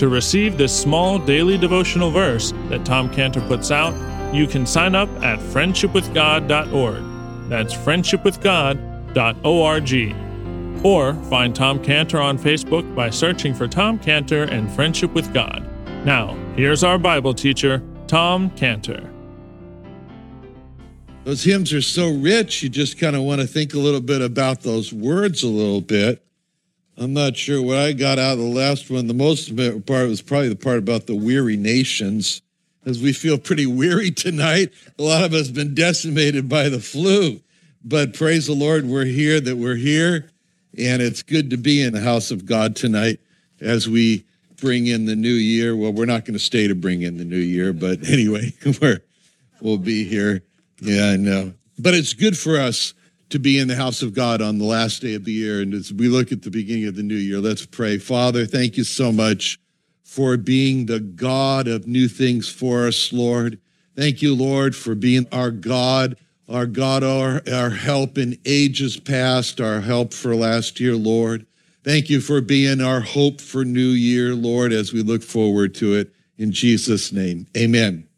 To receive this small daily devotional verse that Tom Cantor puts out, you can sign up at friendshipwithgod.org. That's friendshipwithgod.org. Or find Tom Cantor on Facebook by searching for Tom Cantor and Friendship with God. Now, here's our Bible teacher, Tom Cantor. Those hymns are so rich, you just kind of want to think a little bit about those words a little bit. I'm not sure what I got out of the last one. The most part was probably the part about the weary nations, as we feel pretty weary tonight. A lot of us have been decimated by the flu, but praise the Lord, we're here, that we're here, and it's good to be in the house of God tonight as we bring in the new year. Well, we're not going to stay to bring in the new year, but anyway, we're, we'll be here. Yeah, I know. But it's good for us to be in the house of God on the last day of the year. And as we look at the beginning of the new year, let's pray. Father, thank you so much for being the God of new things for us, Lord. Thank you, Lord, for being our God, our God, our, our help in ages past, our help for last year, Lord. Thank you for being our hope for new year, Lord, as we look forward to it. In Jesus' name, amen.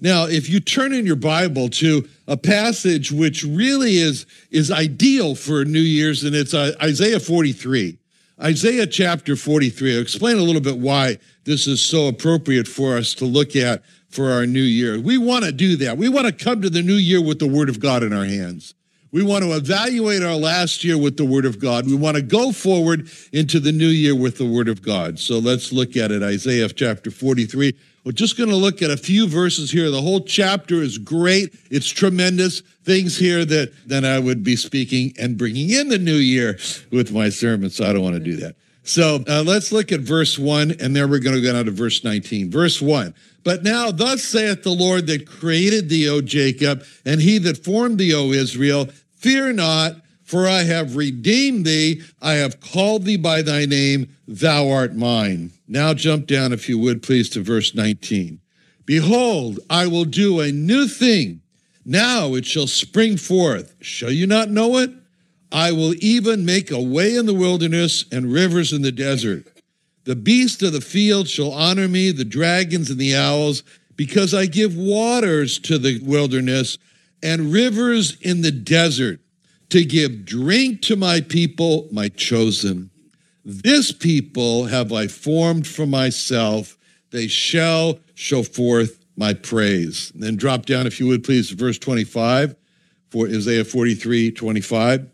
Now, if you turn in your Bible to a passage which really is, is ideal for New Year's, and it's uh, Isaiah 43. Isaiah chapter 43. I'll explain a little bit why this is so appropriate for us to look at for our new year. We want to do that. We want to come to the new year with the Word of God in our hands. We want to evaluate our last year with the Word of God. We want to go forward into the new year with the Word of God. So let's look at it. Isaiah chapter 43. We're just going to look at a few verses here. The whole chapter is great. It's tremendous. Things here that then I would be speaking and bringing in the new year with my sermon. So I don't want to do that. So uh, let's look at verse 1, and then we're going to go down to verse 19. Verse 1 But now, thus saith the Lord that created thee, O Jacob, and he that formed thee, O Israel, fear not, for I have redeemed thee. I have called thee by thy name. Thou art mine. Now jump down, if you would, please, to verse 19. Behold, I will do a new thing. Now it shall spring forth. Shall you not know it? I will even make a way in the wilderness and rivers in the desert. The beasts of the field shall honor me, the dragons and the owls, because I give waters to the wilderness and rivers in the desert to give drink to my people, my chosen. This people have I formed for myself. They shall show forth my praise. And then drop down, if you would please, verse 25 for Isaiah 43 25.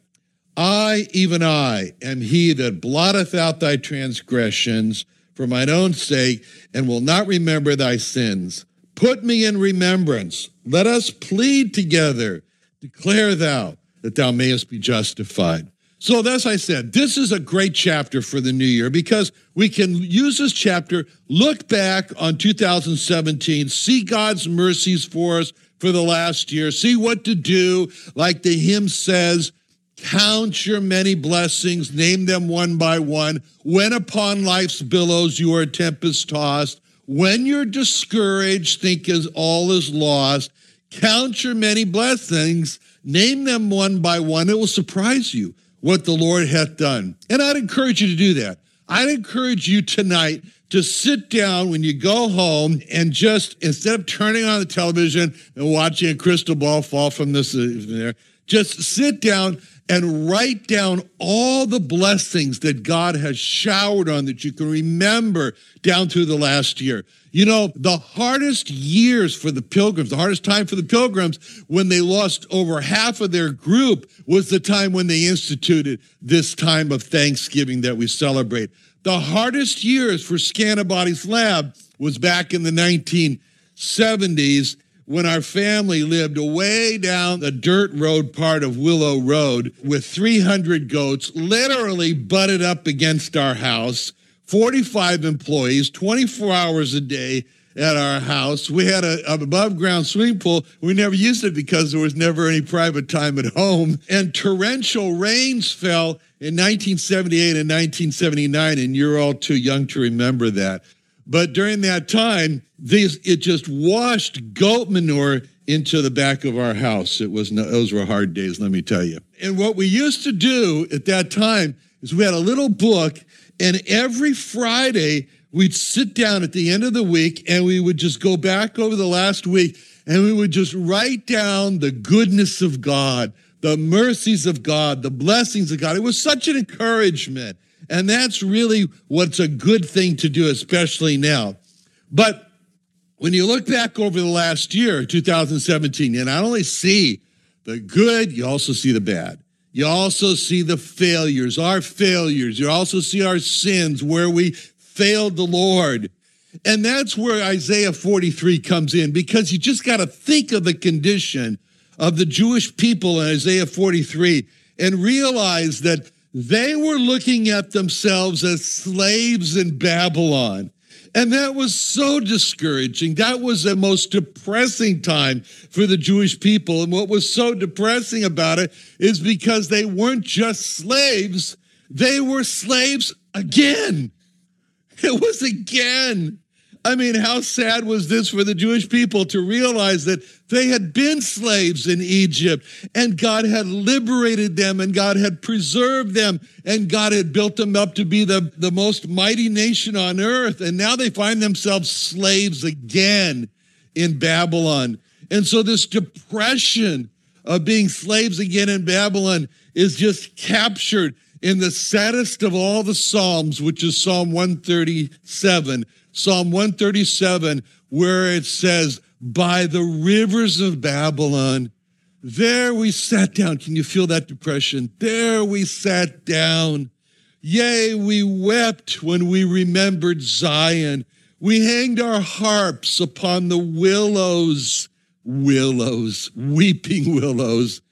I, even I, am he that blotteth out thy transgressions for mine own sake, and will not remember thy sins. Put me in remembrance. Let us plead together. Declare thou that thou mayest be justified. So, as I said, this is a great chapter for the new year because we can use this chapter, look back on 2017, see God's mercies for us for the last year, see what to do, like the hymn says, Count your many blessings, name them one by one. When upon life's billows you are tempest tossed, when you're discouraged, think as all is lost. Count your many blessings, Name them one by one. It will surprise you what the Lord hath done. And I'd encourage you to do that. I'd encourage you tonight to sit down when you go home and just instead of turning on the television and watching a crystal ball fall from this uh, there, just sit down and write down all the blessings that God has showered on that you can remember down through the last year. You know, the hardest years for the pilgrims, the hardest time for the pilgrims when they lost over half of their group was the time when they instituted this time of Thanksgiving that we celebrate. The hardest years for Scantibodies Lab was back in the 1970s when our family lived way down the dirt road part of Willow Road with 300 goats literally butted up against our house, 45 employees, 24 hours a day at our house. We had a, a above ground swimming pool. We never used it because there was never any private time at home. And torrential rains fell in 1978 and 1979, and you're all too young to remember that. But during that time, these it just washed goat manure into the back of our house. It was no, those were hard days, let me tell you. And what we used to do at that time is we had a little book, and every Friday we'd sit down at the end of the week and we would just go back over the last week and we would just write down the goodness of God the mercies of God, the blessings of God. It was such an encouragement. And that's really what's a good thing to do, especially now. But when you look back over the last year, 2017, you not only see the good, you also see the bad. You also see the failures, our failures. You also see our sins where we failed the Lord. And that's where Isaiah 43 comes in because you just got to think of the condition of the Jewish people in Isaiah 43 and realize that they were looking at themselves as slaves in Babylon. And that was so discouraging. That was the most depressing time for the Jewish people. And what was so depressing about it is because they weren't just slaves, they were slaves again. It was again. I mean, how sad was this for the Jewish people to realize that they had been slaves in Egypt and God had liberated them and God had preserved them and God had built them up to be the, the most mighty nation on earth. And now they find themselves slaves again in Babylon. And so this depression of being slaves again in Babylon is just captured in the saddest of all the Psalms, which is Psalm 137 Psalm 137, where it says, By the rivers of Babylon, there we sat down. Can you feel that depression? There we sat down. Yea, we wept when we remembered Zion. We hanged our harps upon the willows, willows, weeping willows.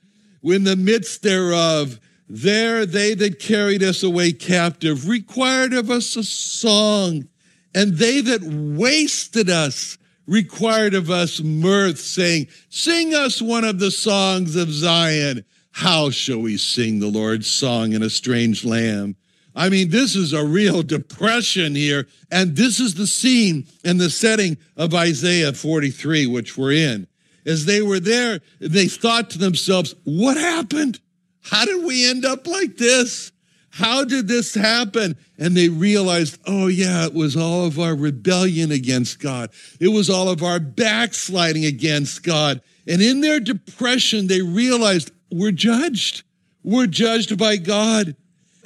In the midst thereof, there they that carried us away captive required of us a song and they that wasted us required of us mirth, saying, Sing us one of the songs of Zion. How shall we sing the Lord's song in a strange land? I mean, this is a real depression here. And this is the scene and the setting of Isaiah 43, which we're in. As they were there, they thought to themselves, What happened? How did we end up like this? How did this happen? And they realized, oh, yeah, it was all of our rebellion against God. It was all of our backsliding against God. And in their depression, they realized we're judged. We're judged by God.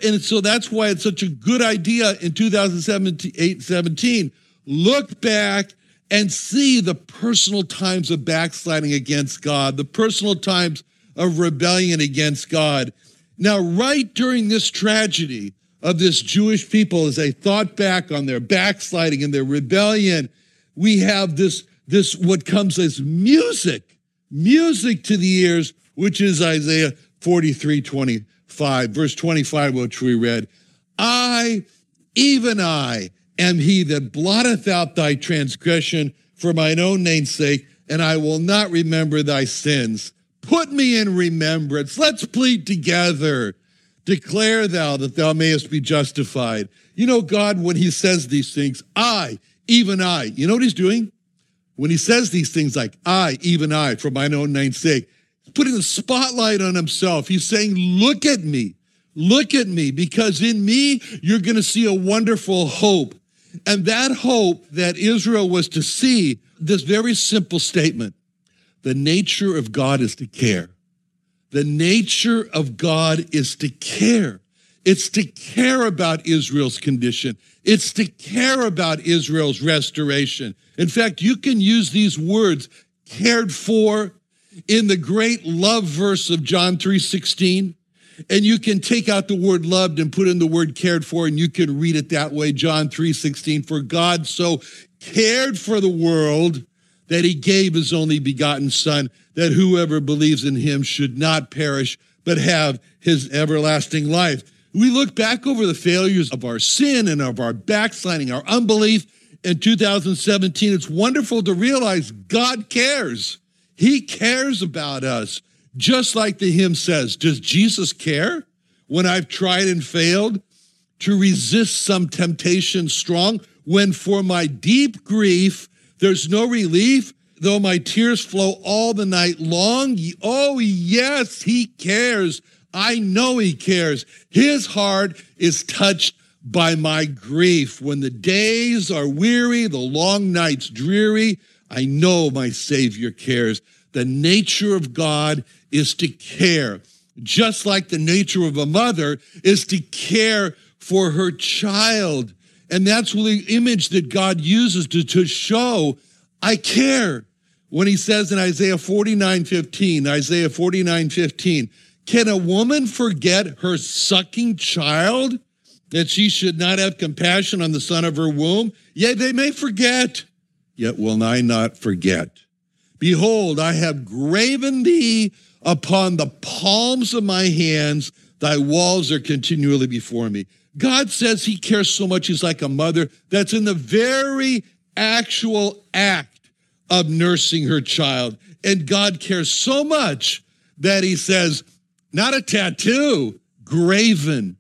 And so that's why it's such a good idea in 2017, 17, Look back and see the personal times of backsliding against God, the personal times of rebellion against God. Now, right during this tragedy of this Jewish people, as they thought back on their backsliding and their rebellion, we have this, this what comes as music, music to the ears, which is Isaiah 43, 25, verse 25, which we read. I, even I, am he that blotteth out thy transgression for mine own name's sake, and I will not remember thy sins. Put me in remembrance. Let's plead together. Declare thou that thou mayest be justified. You know, God, when he says these things, I, even I, you know what he's doing? When he says these things like, I, even I, for mine own name's sake, putting the spotlight on himself. He's saying, Look at me. Look at me, because in me, you're going to see a wonderful hope. And that hope that Israel was to see, this very simple statement the nature of God is to care. The nature of God is to care. It's to care about Israel's condition. It's to care about Israel's restoration. In fact, you can use these words cared for in the great love verse of John 3:16 and you can take out the word loved and put in the word cared for and you can read it that way John 3:16 for God so cared for the world that he gave his only begotten son that whoever believes in him should not perish but have his everlasting life we look back over the failures of our sin and of our backsliding, our unbelief in 2017. It's wonderful to realize God cares. He cares about us. Just like the hymn says, does Jesus care when I've tried and failed to resist some temptation strong? When for my deep grief, there's no relief, though my tears flow all the night long. Oh, yes, he cares. I know he cares. His heart is touched by my grief. When the days are weary, the long nights dreary, I know my Savior cares. The nature of God is to care, just like the nature of a mother is to care for her child. And that's the image that God uses to, to show I care. When he says in Isaiah 49 15, Isaiah 49 15, can a woman forget her sucking child that she should not have compassion on the son of her womb? Yea, they may forget, yet will I not forget. Behold, I have graven thee upon the palms of my hands. Thy walls are continually before me. God says he cares so much. He's like a mother that's in the very actual act of nursing her child. And God cares so much that he says, not a tattoo, graven,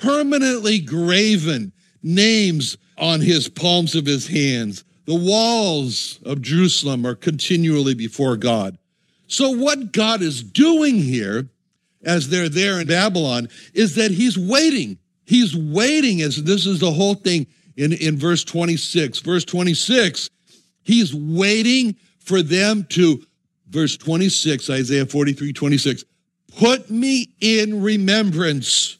permanently graven names on his palms of his hands. The walls of Jerusalem are continually before God. So, what God is doing here as they're there in Babylon is that he's waiting. He's waiting as this is the whole thing in, in verse 26. Verse 26, he's waiting for them to, verse 26, Isaiah 43, 26, Put me in remembrance.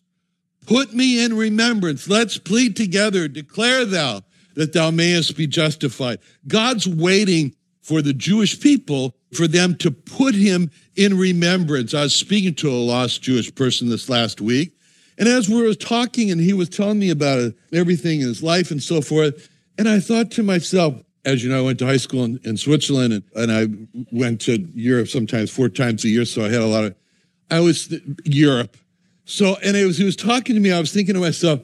Put me in remembrance. Let's plead together. Declare thou that thou mayest be justified. God's waiting for the Jewish people for them to put him in remembrance. I was speaking to a lost Jewish person this last week. And as we were talking, and he was telling me about it, everything in his life and so forth, and I thought to myself, as you know, I went to high school in, in Switzerland and, and I went to Europe sometimes four times a year, so I had a lot of I was Europe. So, and it was, he was talking to me. I was thinking to myself,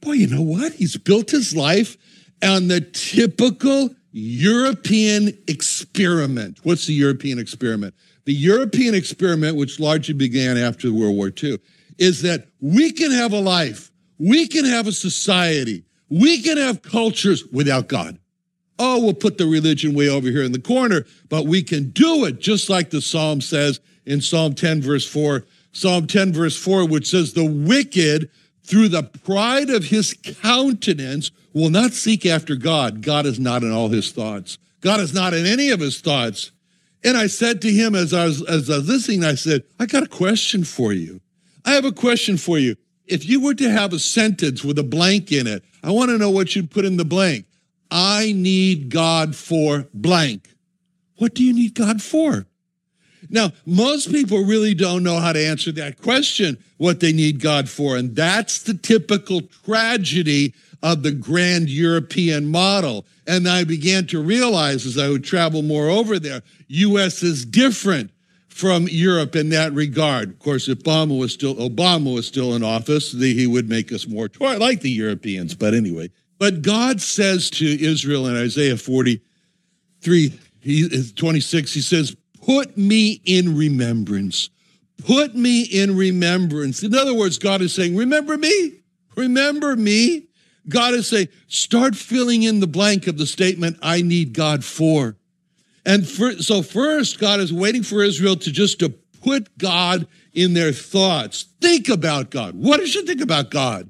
boy, you know what? He's built his life on the typical European experiment. What's the European experiment? The European experiment, which largely began after World War II, is that we can have a life, we can have a society, we can have cultures without God. Oh, we'll put the religion way over here in the corner, but we can do it just like the psalm says in Psalm 10, verse 4. Psalm 10, verse 4, which says, The wicked, through the pride of his countenance, will not seek after God. God is not in all his thoughts. God is not in any of his thoughts. And I said to him as I was, as I was listening, I said, I got a question for you. I have a question for you. If you were to have a sentence with a blank in it, I want to know what you'd put in the blank. I need God for blank. What do you need God for? Now, most people really don't know how to answer that question, what they need God for. And that's the typical tragedy of the grand European model. And I began to realize as I would travel more over there, US is different from Europe in that regard. Of course, if Obama was still Obama was still in office, he would make us more like the Europeans. But anyway, but God says to Israel in Isaiah 43, he, 26, he says, Put me in remembrance. Put me in remembrance. In other words, God is saying, Remember me. Remember me. God is saying, start filling in the blank of the statement, I need God for. And for, so first, God is waiting for Israel to just to put God in their thoughts. Think about God. What does you think about God?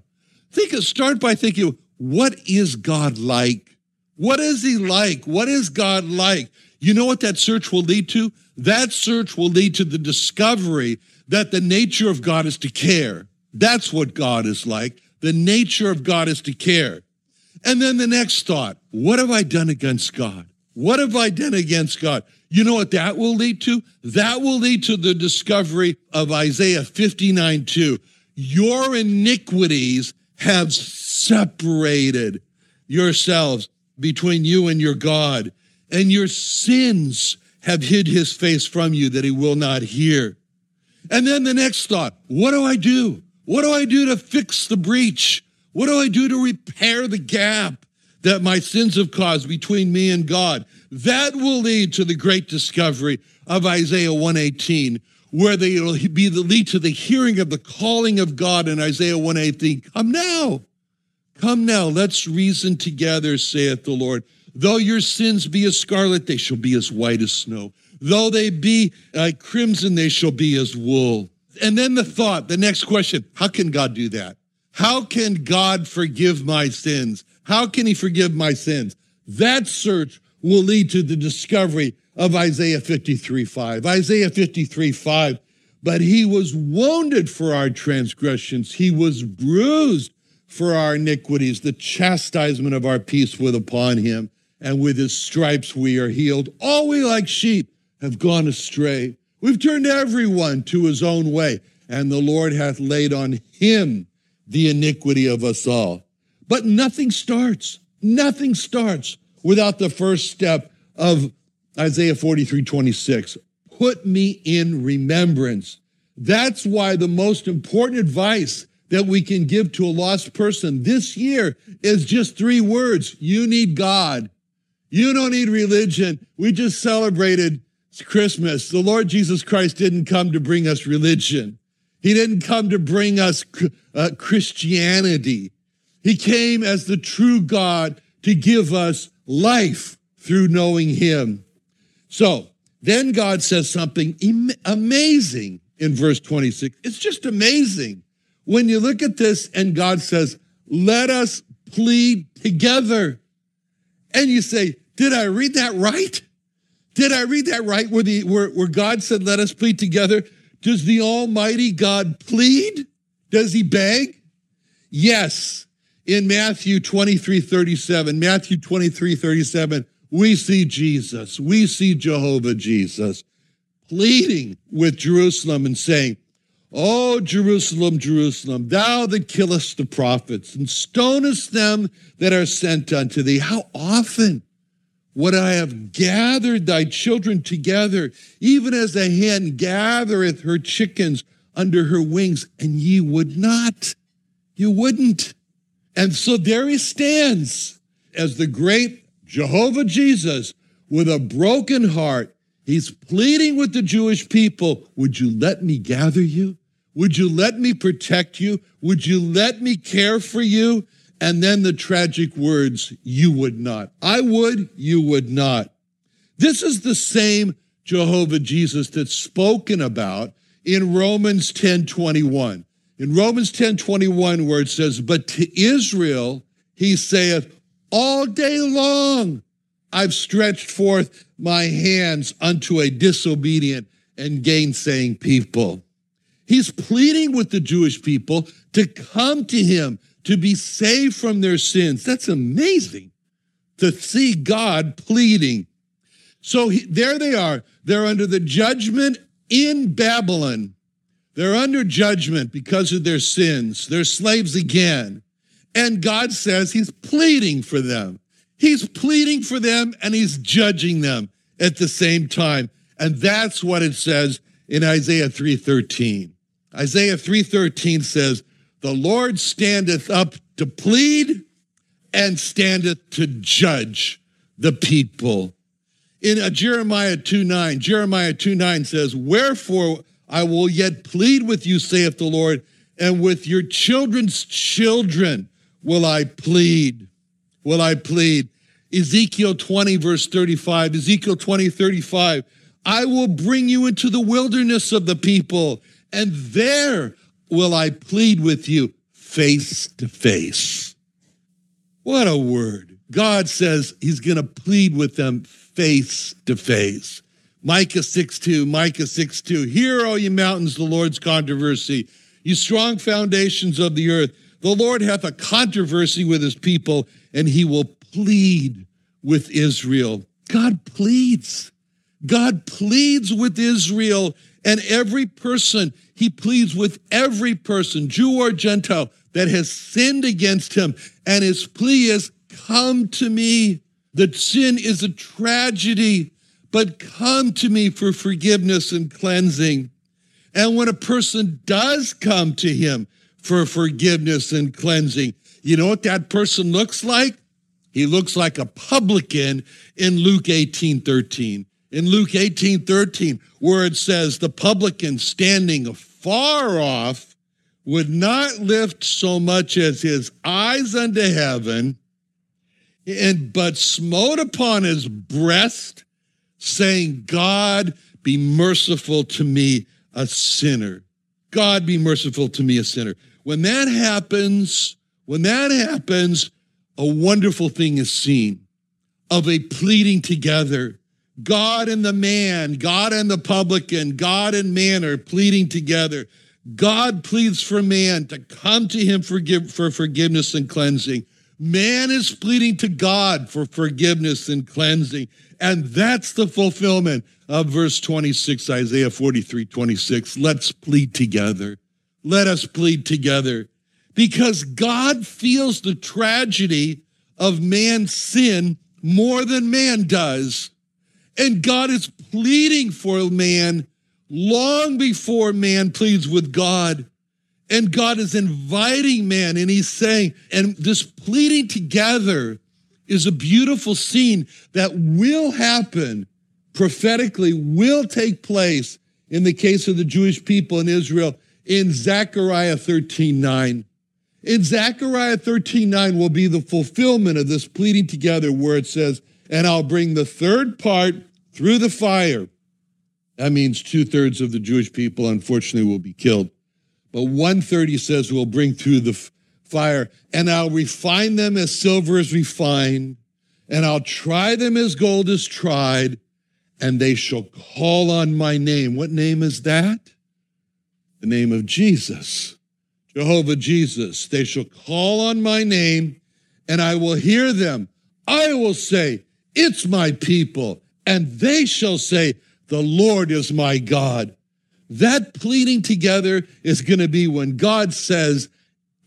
Think start by thinking, what is God like? What is he like? What is God like? You know what that search will lead to? That search will lead to the discovery that the nature of God is to care. That's what God is like. The nature of God is to care. And then the next thought, what have I done against God? What have I done against God? You know what that will lead to? That will lead to the discovery of Isaiah 59 2. Your iniquities have separated yourselves between you and your God, and your sins have hid his face from you that he will not hear. And then the next thought what do I do? What do I do to fix the breach? What do I do to repair the gap that my sins have caused between me and God? That will lead to the great discovery of Isaiah 118, where they will be the lead to the hearing of the calling of God in Isaiah 118. Come now, come now, let's reason together, saith the Lord. Though your sins be as scarlet, they shall be as white as snow. Though they be like crimson, they shall be as wool. And then the thought, the next question how can God do that? How can God forgive my sins? How can he forgive my sins? That search will lead to the discovery of Isaiah 53 5. Isaiah 53 5. But he was wounded for our transgressions, he was bruised for our iniquities. The chastisement of our peace was upon him, and with his stripes we are healed. All we like sheep have gone astray. We've turned everyone to his own way, and the Lord hath laid on him the iniquity of us all. But nothing starts, nothing starts without the first step of Isaiah 43 26. Put me in remembrance. That's why the most important advice that we can give to a lost person this year is just three words. You need God. You don't need religion. We just celebrated Christmas. The Lord Jesus Christ didn't come to bring us religion. He didn't come to bring us uh, Christianity. He came as the true God to give us life through knowing Him. So then God says something amazing in verse 26. It's just amazing when you look at this and God says, Let us plead together. And you say, Did I read that right? Did I read that right? Where, the, where, where God said, Let us plead together? Does the Almighty God plead? Does he beg? Yes. In Matthew 23 37, Matthew 23 37, we see Jesus, we see Jehovah Jesus pleading with Jerusalem and saying, O Jerusalem, Jerusalem, thou that killest the prophets and stonest them that are sent unto thee, how often would I have gathered thy children together, even as a hen gathereth her chickens under her wings, and ye would not. You wouldn't. And so there he stands as the great Jehovah Jesus with a broken heart. He's pleading with the Jewish people Would you let me gather you? Would you let me protect you? Would you let me care for you? And then the tragic words, you would not. I would, you would not. This is the same Jehovah Jesus that's spoken about in Romans 10 21. In Romans 10 21, where it says, But to Israel he saith, All day long I've stretched forth my hands unto a disobedient and gainsaying people. He's pleading with the Jewish people to come to him, to be saved from their sins. That's amazing to see God pleading. So he, there they are. They're under the judgment in Babylon. They're under judgment because of their sins. They're slaves again. And God says he's pleading for them. He's pleading for them and he's judging them at the same time. And that's what it says in Isaiah 3:13. Isaiah 3:13 says, the Lord standeth up to plead and standeth to judge the people. In uh, Jeremiah 2 9, Jeremiah 2 9 says, Wherefore I will yet plead with you, saith the Lord, and with your children's children will I plead. Will I plead? Ezekiel 20, verse 35, Ezekiel 20, 35, I will bring you into the wilderness of the people, and there will I plead with you face to face. What a word. God says he's going to plead with them face to face. Micah 6 2, Micah 6 2. Hear, O ye mountains, the Lord's controversy, you strong foundations of the earth. The Lord hath a controversy with his people, and he will plead with Israel. God pleads. God pleads with Israel and every person, he pleads with every person, Jew or Gentile, that has sinned against him. And his plea is, Come to me. That sin is a tragedy, but come to me for forgiveness and cleansing. And when a person does come to him for forgiveness and cleansing, you know what that person looks like? He looks like a publican in Luke 18 13 in Luke 18 13, where it says, The publican standing far off would not lift so much as his eyes unto heaven, and but smote upon his breast, saying, God be merciful to me, a sinner. God be merciful to me, a sinner. When that happens, when that happens, a wonderful thing is seen of a pleading together God and the man, God and the publican, God and man are pleading together. God pleads for man to come to him for, for forgiveness and cleansing. Man is pleading to God for forgiveness and cleansing. And that's the fulfillment of verse 26, Isaiah 43 26. Let's plead together. Let us plead together because God feels the tragedy of man's sin more than man does. And God is pleading for man long before man pleads with God. And God is inviting man, and he's saying, and this pleading together is a beautiful scene that will happen prophetically, will take place in the case of the Jewish people in Israel in Zechariah 13 9. In Zechariah 13 9 will be the fulfillment of this pleading together where it says, and I'll bring the third part through the fire. That means two thirds of the Jewish people, unfortunately, will be killed. But one third, he says, will bring through the fire, and I'll refine them as silver is refined, and I'll try them as gold is tried, and they shall call on my name. What name is that? The name of Jesus, Jehovah Jesus. They shall call on my name, and I will hear them. I will say, It's my people and they shall say, The Lord is my God. That pleading together is going to be when God says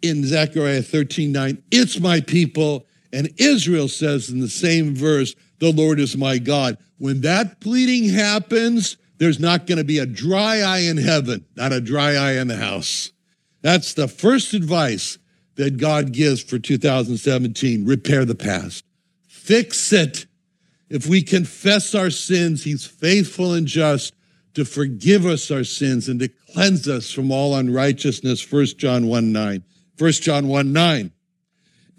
in Zechariah 13 9, It's my people. And Israel says in the same verse, The Lord is my God. When that pleading happens, there's not going to be a dry eye in heaven, not a dry eye in the house. That's the first advice that God gives for 2017 repair the past, fix it if we confess our sins, he's faithful and just to forgive us our sins and to cleanse us from all unrighteousness. 1 John 1 9. 1 John 1 9.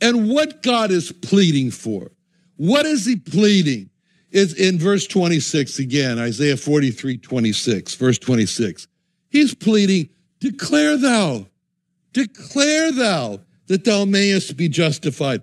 And what God is pleading for, what is he pleading? Is in verse 26 again, Isaiah 43 26, verse 26. He's pleading, declare thou, declare thou that thou mayest be justified.